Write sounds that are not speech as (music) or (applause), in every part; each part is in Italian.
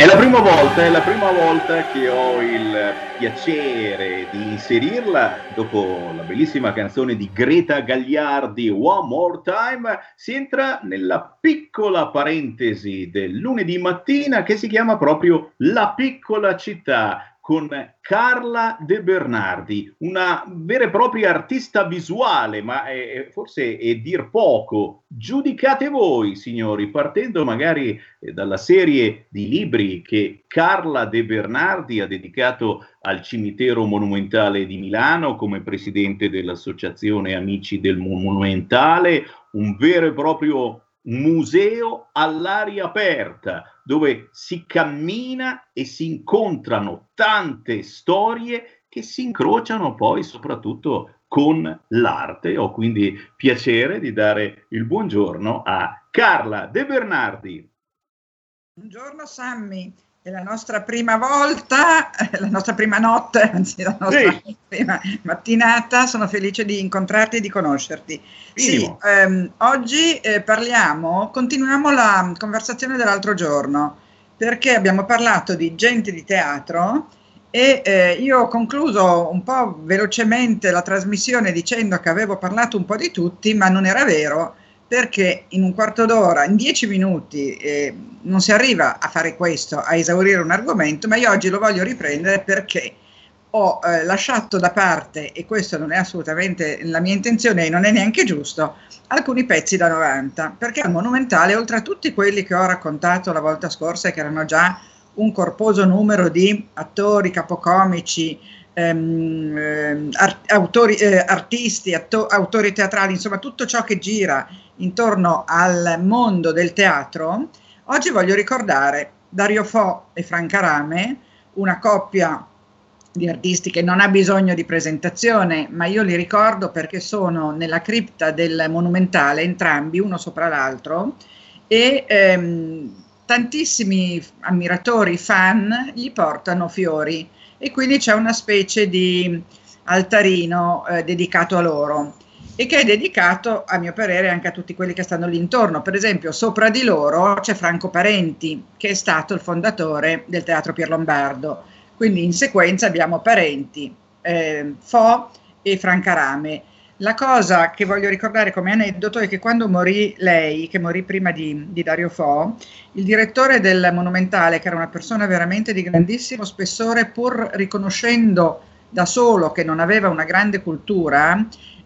È la prima volta, è la prima volta che ho il piacere di inserirla dopo la bellissima canzone di Greta Gagliardi One More Time. Si entra nella piccola parentesi del lunedì mattina che si chiama proprio La piccola città con Carla De Bernardi, una vera e propria artista visuale, ma è, forse è dir poco. Giudicate voi, signori, partendo magari eh, dalla serie di libri che Carla De Bernardi ha dedicato al cimitero monumentale di Milano come presidente dell'Associazione Amici del Monumentale, un vero e proprio museo all'aria aperta dove si cammina e si incontrano tante storie che si incrociano poi soprattutto con l'arte. Ho quindi piacere di dare il buongiorno a Carla De Bernardi. Buongiorno Sammy è la nostra prima volta, la nostra prima notte, (laughs) anzi la nostra sì. prima mattinata. Sono felice di incontrarti e di conoscerti. Sì, ehm, oggi eh, parliamo, continuiamo la conversazione dell'altro giorno, perché abbiamo parlato di gente di teatro e eh, io ho concluso un po' velocemente la trasmissione dicendo che avevo parlato un po' di tutti, ma non era vero perché in un quarto d'ora, in dieci minuti, eh, non si arriva a fare questo, a esaurire un argomento, ma io oggi lo voglio riprendere perché ho eh, lasciato da parte, e questo non è assolutamente la mia intenzione e non è neanche giusto, alcuni pezzi da 90, perché al Monumentale, oltre a tutti quelli che ho raccontato la volta scorsa e che erano già un corposo numero di attori, capocomici, ehm, ehm art- autori, eh, artisti, atto- autori teatrali, insomma tutto ciò che gira intorno al mondo del teatro, oggi voglio ricordare Dario Fo e Franca Rame, una coppia di artisti che non ha bisogno di presentazione, ma io li ricordo perché sono nella cripta del monumentale, entrambi, uno sopra l'altro, e ehm, tantissimi ammiratori, fan, gli portano fiori e quindi c'è una specie di altarino eh, dedicato a loro e che è dedicato, a mio parere, anche a tutti quelli che stanno lì intorno. Per esempio, sopra di loro c'è Franco Parenti, che è stato il fondatore del Teatro Pierlombardo. Quindi in sequenza abbiamo Parenti, eh, Fo e Francarame. La cosa che voglio ricordare come aneddoto è che quando morì lei, che morì prima di, di, Dario Fo, il direttore del Monumentale, che era una persona veramente di grandissimo spessore, pur riconoscendo da solo che non aveva una grande cultura,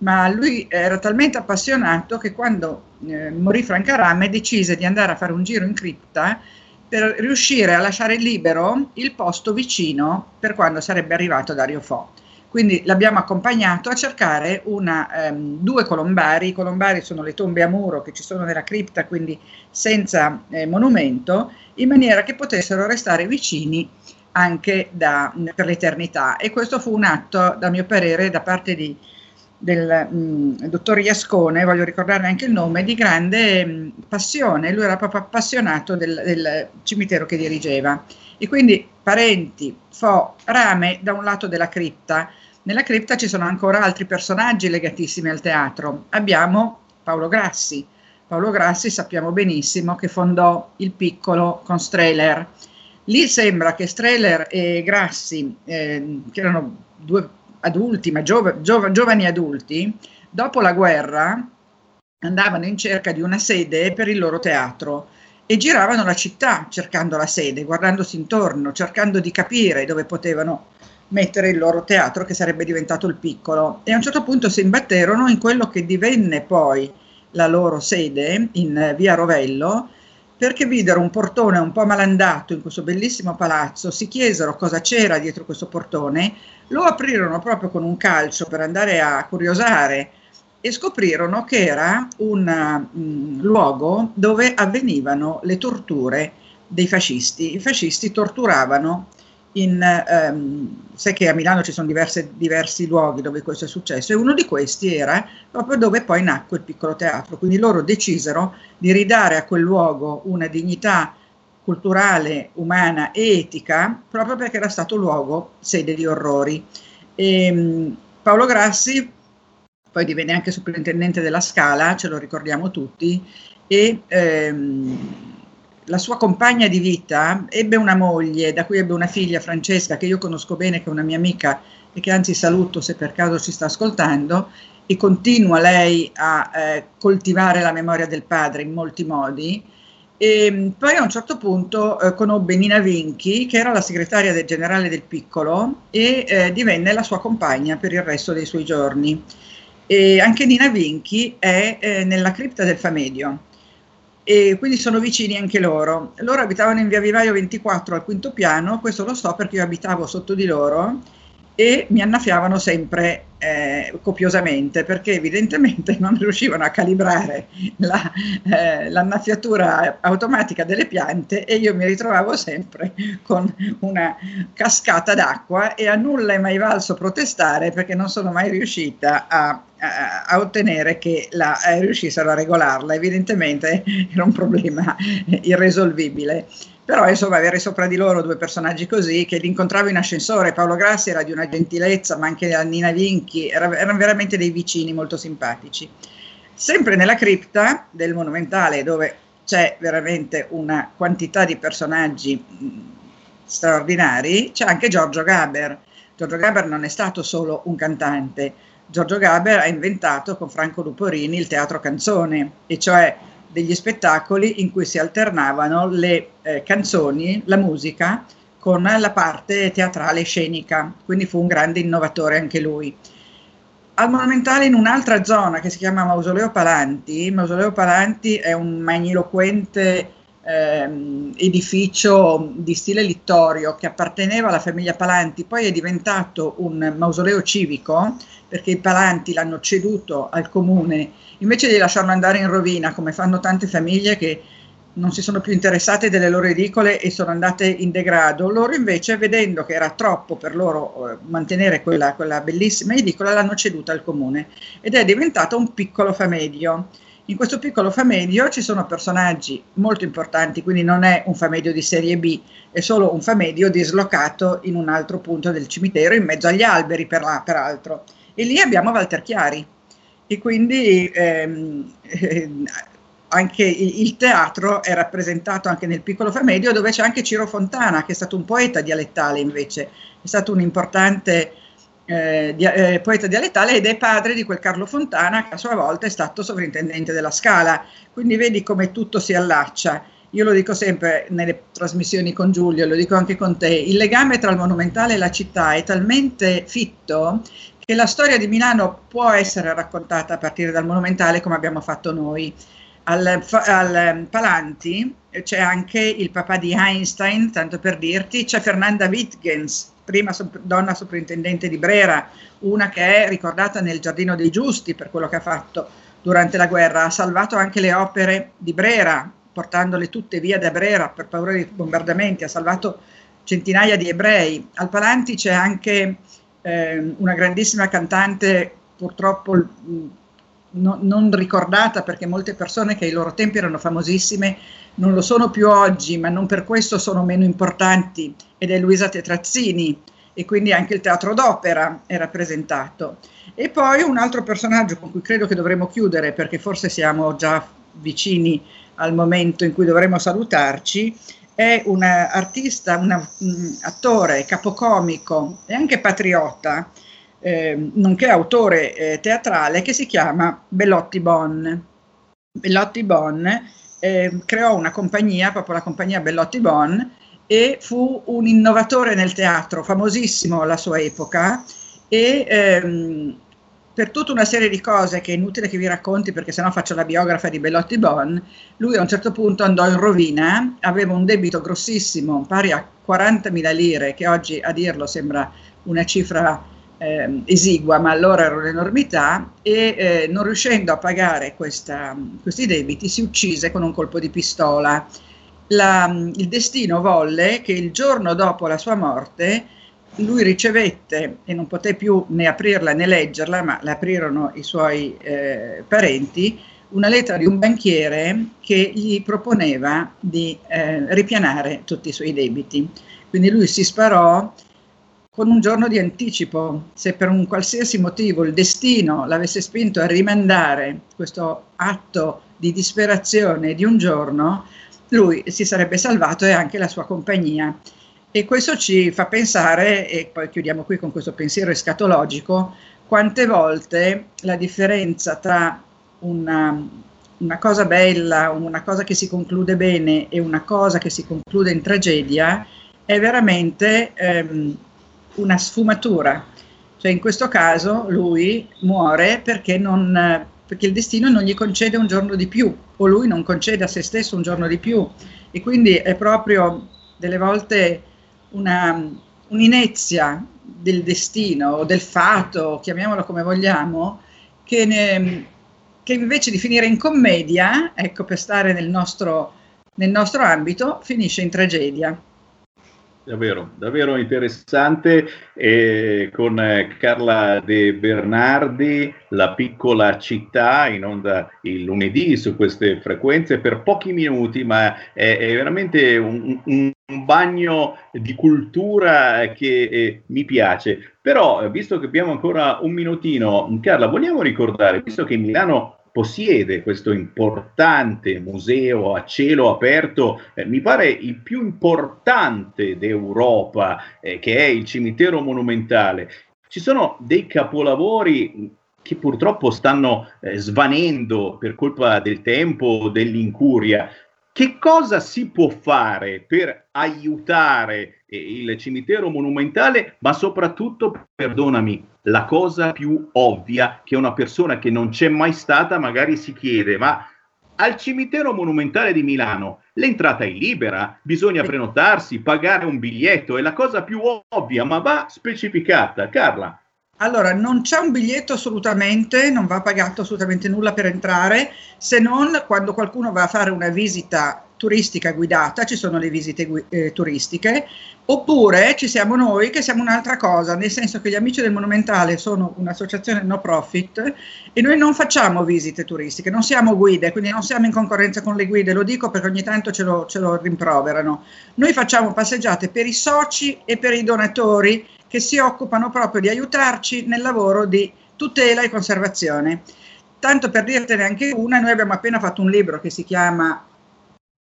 ma lui era talmente appassionato che quando eh, morì Francarame decise di andare a fare un giro in cripta per riuscire a lasciare libero il posto vicino per quando sarebbe arrivato Dario Fo. Quindi l'abbiamo accompagnato a cercare una, ehm, due colombari, i colombari sono le tombe a muro che ci sono nella cripta, quindi senza eh, monumento, in maniera che potessero restare vicini anche da, per l'eternità. E questo fu un atto, da mio parere, da parte di, del mh, mm, dottor Iascone, voglio ricordare anche il nome, di grande mh, mm, passione, lui era proprio appassionato del, del, cimitero che dirigeva. E quindi parenti, fo, rame da un lato della cripta. Nella cripta ci sono ancora altri personaggi legatissimi al teatro. Abbiamo Paolo Grassi. Paolo Grassi sappiamo benissimo che fondò il piccolo con Strehler. Lì sembra che Strehler e Grassi, eh, che erano due adulti, ma giov- giov- giovani adulti, dopo la guerra andavano in cerca di una sede per il loro teatro e giravano la città cercando la sede, guardandosi intorno, cercando di capire dove potevano mettere il loro teatro che sarebbe diventato il piccolo. E a un certo punto si imbatterono in quello che divenne poi la loro sede in via Rovello perché videro un portone un po' malandato in questo bellissimo palazzo, si chiesero cosa c'era dietro questo portone, lo aprirono proprio con un calcio per andare a curiosare e scoprirono che era un um, luogo dove avvenivano le torture dei fascisti. I fascisti torturavano in, um, sai che a Milano ci sono diverse, diversi luoghi dove questo è successo e uno di questi era proprio dove poi nacque il piccolo teatro, quindi loro decisero di ridare a quel luogo una dignità culturale, umana e etica, proprio perché era stato luogo sede di orrori. E, ehm, Paolo Grassi poi divenne anche sovrintendente della Scala, ce lo ricordiamo tutti, e ehm, la sua compagna di vita ebbe una moglie, da cui ebbe una figlia, Francesca, che io conosco bene, che è una mia amica e che anzi saluto se per caso ci sta ascoltando, e continua lei a eh, coltivare la memoria del padre in molti modi. E poi a un certo punto eh, conobbe Nina Vinchi, che era la segretaria del generale del Piccolo, e eh, divenne la sua compagna per il resto dei suoi giorni. E anche Nina Vinchi è eh, nella cripta del Famedio e quindi sono vicini anche loro. Loro abitavano in via Vivaio 24 al quinto piano, questo lo so perché io abitavo sotto di loro e mi annaffiavano sempre eh, copiosamente perché evidentemente non riuscivano a calibrare la, eh, l'annaffiatura automatica delle piante e io mi ritrovavo sempre con una cascata d'acqua e a nulla è mai valso protestare perché non sono mai riuscita a, a, a ottenere che la, eh, riuscissero a regolarla. Evidentemente era un problema irresolvibile però insomma avere sopra di loro due personaggi così che li incontravo in ascensore, Paolo Grassi era di una gentilezza, ma anche la Nina Vinchi, era, erano veramente dei vicini molto simpatici. Sempre nella cripta del Monumentale, dove c'è veramente una quantità di personaggi straordinari, c'è anche Giorgio Gaber. Giorgio Gaber non è stato solo un cantante, Giorgio Gaber ha inventato con Franco Luporini il teatro canzone, e cioè degli spettacoli in cui si alternavano le eh, canzoni, la musica con la parte teatrale scenica, quindi fu un grande innovatore anche lui. Al Monumentale in un'altra zona che si chiama Mausoleo Palanti, Mausoleo Palanti è un magniloquente ehm, edificio di stile littorio che apparteneva alla famiglia Palanti, poi è diventato un mausoleo civico perché i Palanti l'hanno ceduto al comune invece di lasciarlo andare in rovina come fanno tante famiglie che non si sono più interessate delle loro edicole e sono andate in degrado. Loro invece, vedendo che era troppo per loro eh, mantenere quella, quella, bellissima edicola, l'hanno ceduta al comune ed è diventato un piccolo famedio. In questo piccolo famedio ci sono personaggi molto importanti, quindi non è un famedio di serie B, è solo un famedio dislocato in un altro punto del cimitero, in mezzo agli alberi per la, peraltro. E lì abbiamo Walter Chiari. E quindi ehm, eh, (laughs) anche il teatro è rappresentato anche nel piccolo famedio, dove c'è anche Ciro Fontana, che è stato un poeta dialettale invece, è stato un importante eh, di, eh, poeta dialettale ed è padre di quel Carlo Fontana che a sua volta è stato sovrintendente della Scala. Quindi vedi come tutto si allaccia. Io lo dico sempre nelle trasmissioni con Giulio, lo dico anche con te, il legame tra il monumentale e la città è talmente fitto che la storia di Milano può essere raccontata a partire dal monumentale come abbiamo fatto noi. Al, al Palanti c'è anche il papà di Einstein, tanto per dirti, c'è Fernanda Wittgens, prima sop- donna soprintendente di Brera, una che è ricordata nel Giardino dei Giusti per quello che ha fatto durante la guerra, ha salvato anche le opere di Brera, portandole tutte via da Brera per paura di bombardamenti, ha salvato centinaia di ebrei. Al Palanti c'è anche eh, una grandissima cantante, purtroppo no, non ricordata perché molte persone che ai loro tempi erano famosissime non lo sono più oggi, ma non per questo sono meno importanti, ed è Luisa Tetrazzini e quindi anche il teatro d'opera è rappresentato. E poi un altro personaggio con cui credo che dovremmo chiudere, perché forse siamo già vicini al momento in cui dovremo salutarci, è un artista, un attore, capocomico e anche patriota, eh, nonché autore eh, teatrale, che si chiama Bellotti Bon. Bellotti Bon eh, creò una compagnia, proprio la compagnia Bellotti Bon, e fu un innovatore nel teatro, famosissimo alla sua epoca, e ehm, per tutta una serie di cose che è inutile che vi racconti perché sennò faccio la biografa di Bellotti Bon, lui a un certo punto andò in rovina, aveva un debito grossissimo, pari a 40.000 lire, che oggi a dirlo sembra una cifra eh, esigua, ma allora era un'enormità, e eh, non riuscendo a pagare questa, questi debiti si uccise con un colpo di pistola. La, il destino volle che il giorno dopo la sua morte lui ricevette e non poté più né aprirla né leggerla, ma la aprirono i suoi eh, parenti, una lettera di un banchiere che gli proponeva di eh, ripianare tutti i suoi debiti. Quindi lui si sparò con un giorno di anticipo. Se per un qualsiasi motivo il destino l'avesse spinto a rimandare questo atto di disperazione di un giorno, lui si sarebbe salvato e anche la sua compagnia. E questo ci fa pensare, e poi chiudiamo qui con questo pensiero escatologico, quante volte la differenza tra una, una cosa bella, una cosa che si conclude bene e una cosa che si conclude in tragedia è veramente ehm, una sfumatura. Cioè in questo caso lui muore perché, non, perché il destino non gli concede un giorno di più o lui non concede a se stesso un giorno di più e quindi è proprio delle volte una, un'inezia del destino o del fato, chiamiamolo come vogliamo, che, ne, che, invece di finire in commedia, ecco per stare nel nostro, nel nostro ambito, finisce in tragedia. Davvero, davvero interessante eh, con Carla De Bernardi, La piccola città in onda il lunedì su queste frequenze per pochi minuti, ma è, è veramente un, un, bagno di cultura che eh, mi piace. Però, visto che abbiamo ancora un minutino, Carla, vogliamo ricordare, visto che Milano possiede questo importante museo a cielo aperto, eh, mi pare il più importante d'Europa, eh, che è il cimitero monumentale. Ci sono dei capolavori che purtroppo stanno eh, svanendo per colpa del tempo, dell'incuria. Che cosa si può fare per aiutare eh, il cimitero monumentale, ma soprattutto, perdonami, la cosa più ovvia che una persona che non c'è mai stata magari si chiede, ma al cimitero monumentale di Milano l'entrata è libera, bisogna prenotarsi, pagare un biglietto, è la cosa più ovvia, ma va specificata. Carla. Allora, non c'è un biglietto assolutamente, non va pagato assolutamente nulla per entrare, se non quando qualcuno va a fare una visita turistica guidata, ci sono le visite eh, turistiche, oppure ci siamo noi che siamo un'altra cosa, nel senso che gli Amici del Monumentale sono un'associazione no profit e noi non facciamo visite turistiche, non siamo guide, quindi non siamo in concorrenza con le guide, lo dico perché ogni tanto ce lo, ce lo rimproverano. Noi facciamo passeggiate per i soci e per i donatori che si occupano proprio di aiutarci nel lavoro di tutela e conservazione. Tanto per dirtene anche una, noi abbiamo appena fatto un libro che si chiama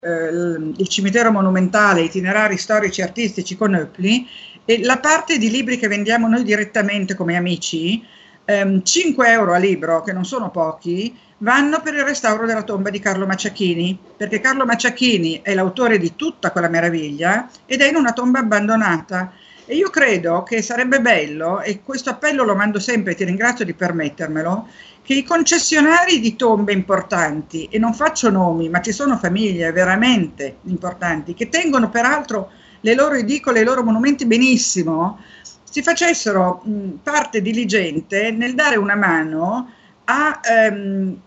Il cimitero monumentale, itinerari storici e artistici con Eupli, e la parte di libri che vendiamo noi direttamente come amici, ehm, 5 euro a libro, che non sono pochi, vanno per il restauro della tomba di Carlo Macciachini, perché Carlo Macciachini è l'autore di tutta quella meraviglia ed è in una tomba abbandonata e io credo che sarebbe bello, e questo appello lo mando sempre, ti ringrazio di permettermelo, che i concessionari di tombe importanti, e non faccio nomi, ma ci sono famiglie veramente importanti, che tengono peraltro le loro edicole, i loro monumenti benissimo, si facessero mh, parte diligente nel dare una mano a ehm,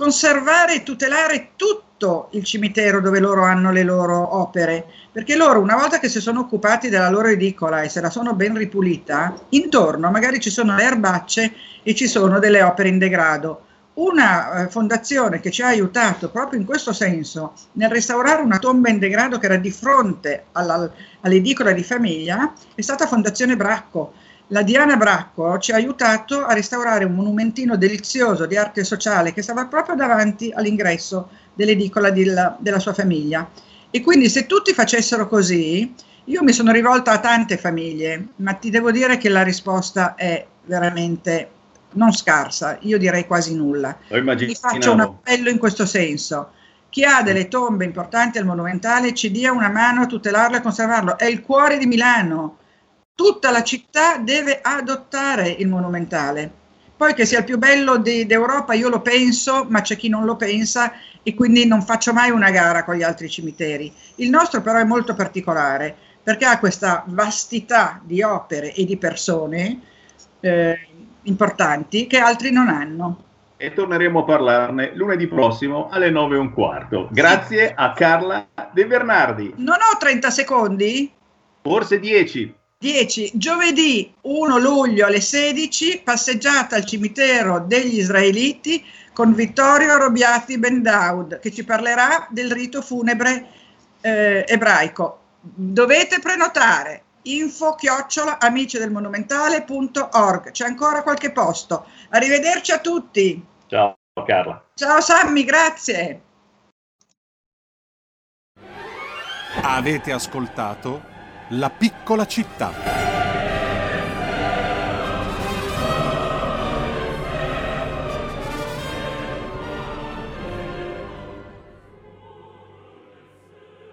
conservare e tutelare tutto il cimitero dove loro hanno le loro opere perché loro una volta che si sono occupati della loro edicola e se la sono ben ripulita, intorno magari ci sono le erbacce e ci sono delle opere in degrado. Una eh, fondazione che ci ha aiutato proprio in questo senso nel restaurare una tomba in degrado che era di fronte alla, all'edicola di famiglia è stata Fondazione Bracco. La Diana Bracco ci ha aiutato a restaurare un monumentino delizioso di arte sociale che stava proprio davanti all'ingresso dell'edicola della, della sua famiglia e quindi se tutti facessero così, io mi sono rivolta a tante famiglie, ma ti devo dire che la risposta è veramente non scarsa, io direi quasi nulla. Vi faccio un appello in questo senso. Chi ha delle tombe importanti al monumentale ci dia una mano a tutelarlo e conservarlo. È il cuore di Milano. Tutta la città deve adottare il monumentale. Poi che sia il più bello di, d'Europa, io lo penso, ma c'è chi non lo pensa e quindi non faccio mai una gara con gli altri cimiteri. Il nostro però è molto particolare perché ha questa vastità di opere e di persone eh, importanti che altri non hanno. E torneremo a parlarne lunedì prossimo alle 9 e un quarto. Grazie a Carla De Bernardi. Non ho 30 secondi? Forse 10. 10. Giovedì 1 luglio alle 16, passeggiata al cimitero degli israeliti con Vittorio Robiati Bendaud che ci parlerà del rito funebre eh, ebraico. Dovete prenotare info chiocciola amici del monumentale.org c'è ancora qualche posto arrivederci a tutti ciao Carla ciao Sammy grazie avete ascoltato La piccola città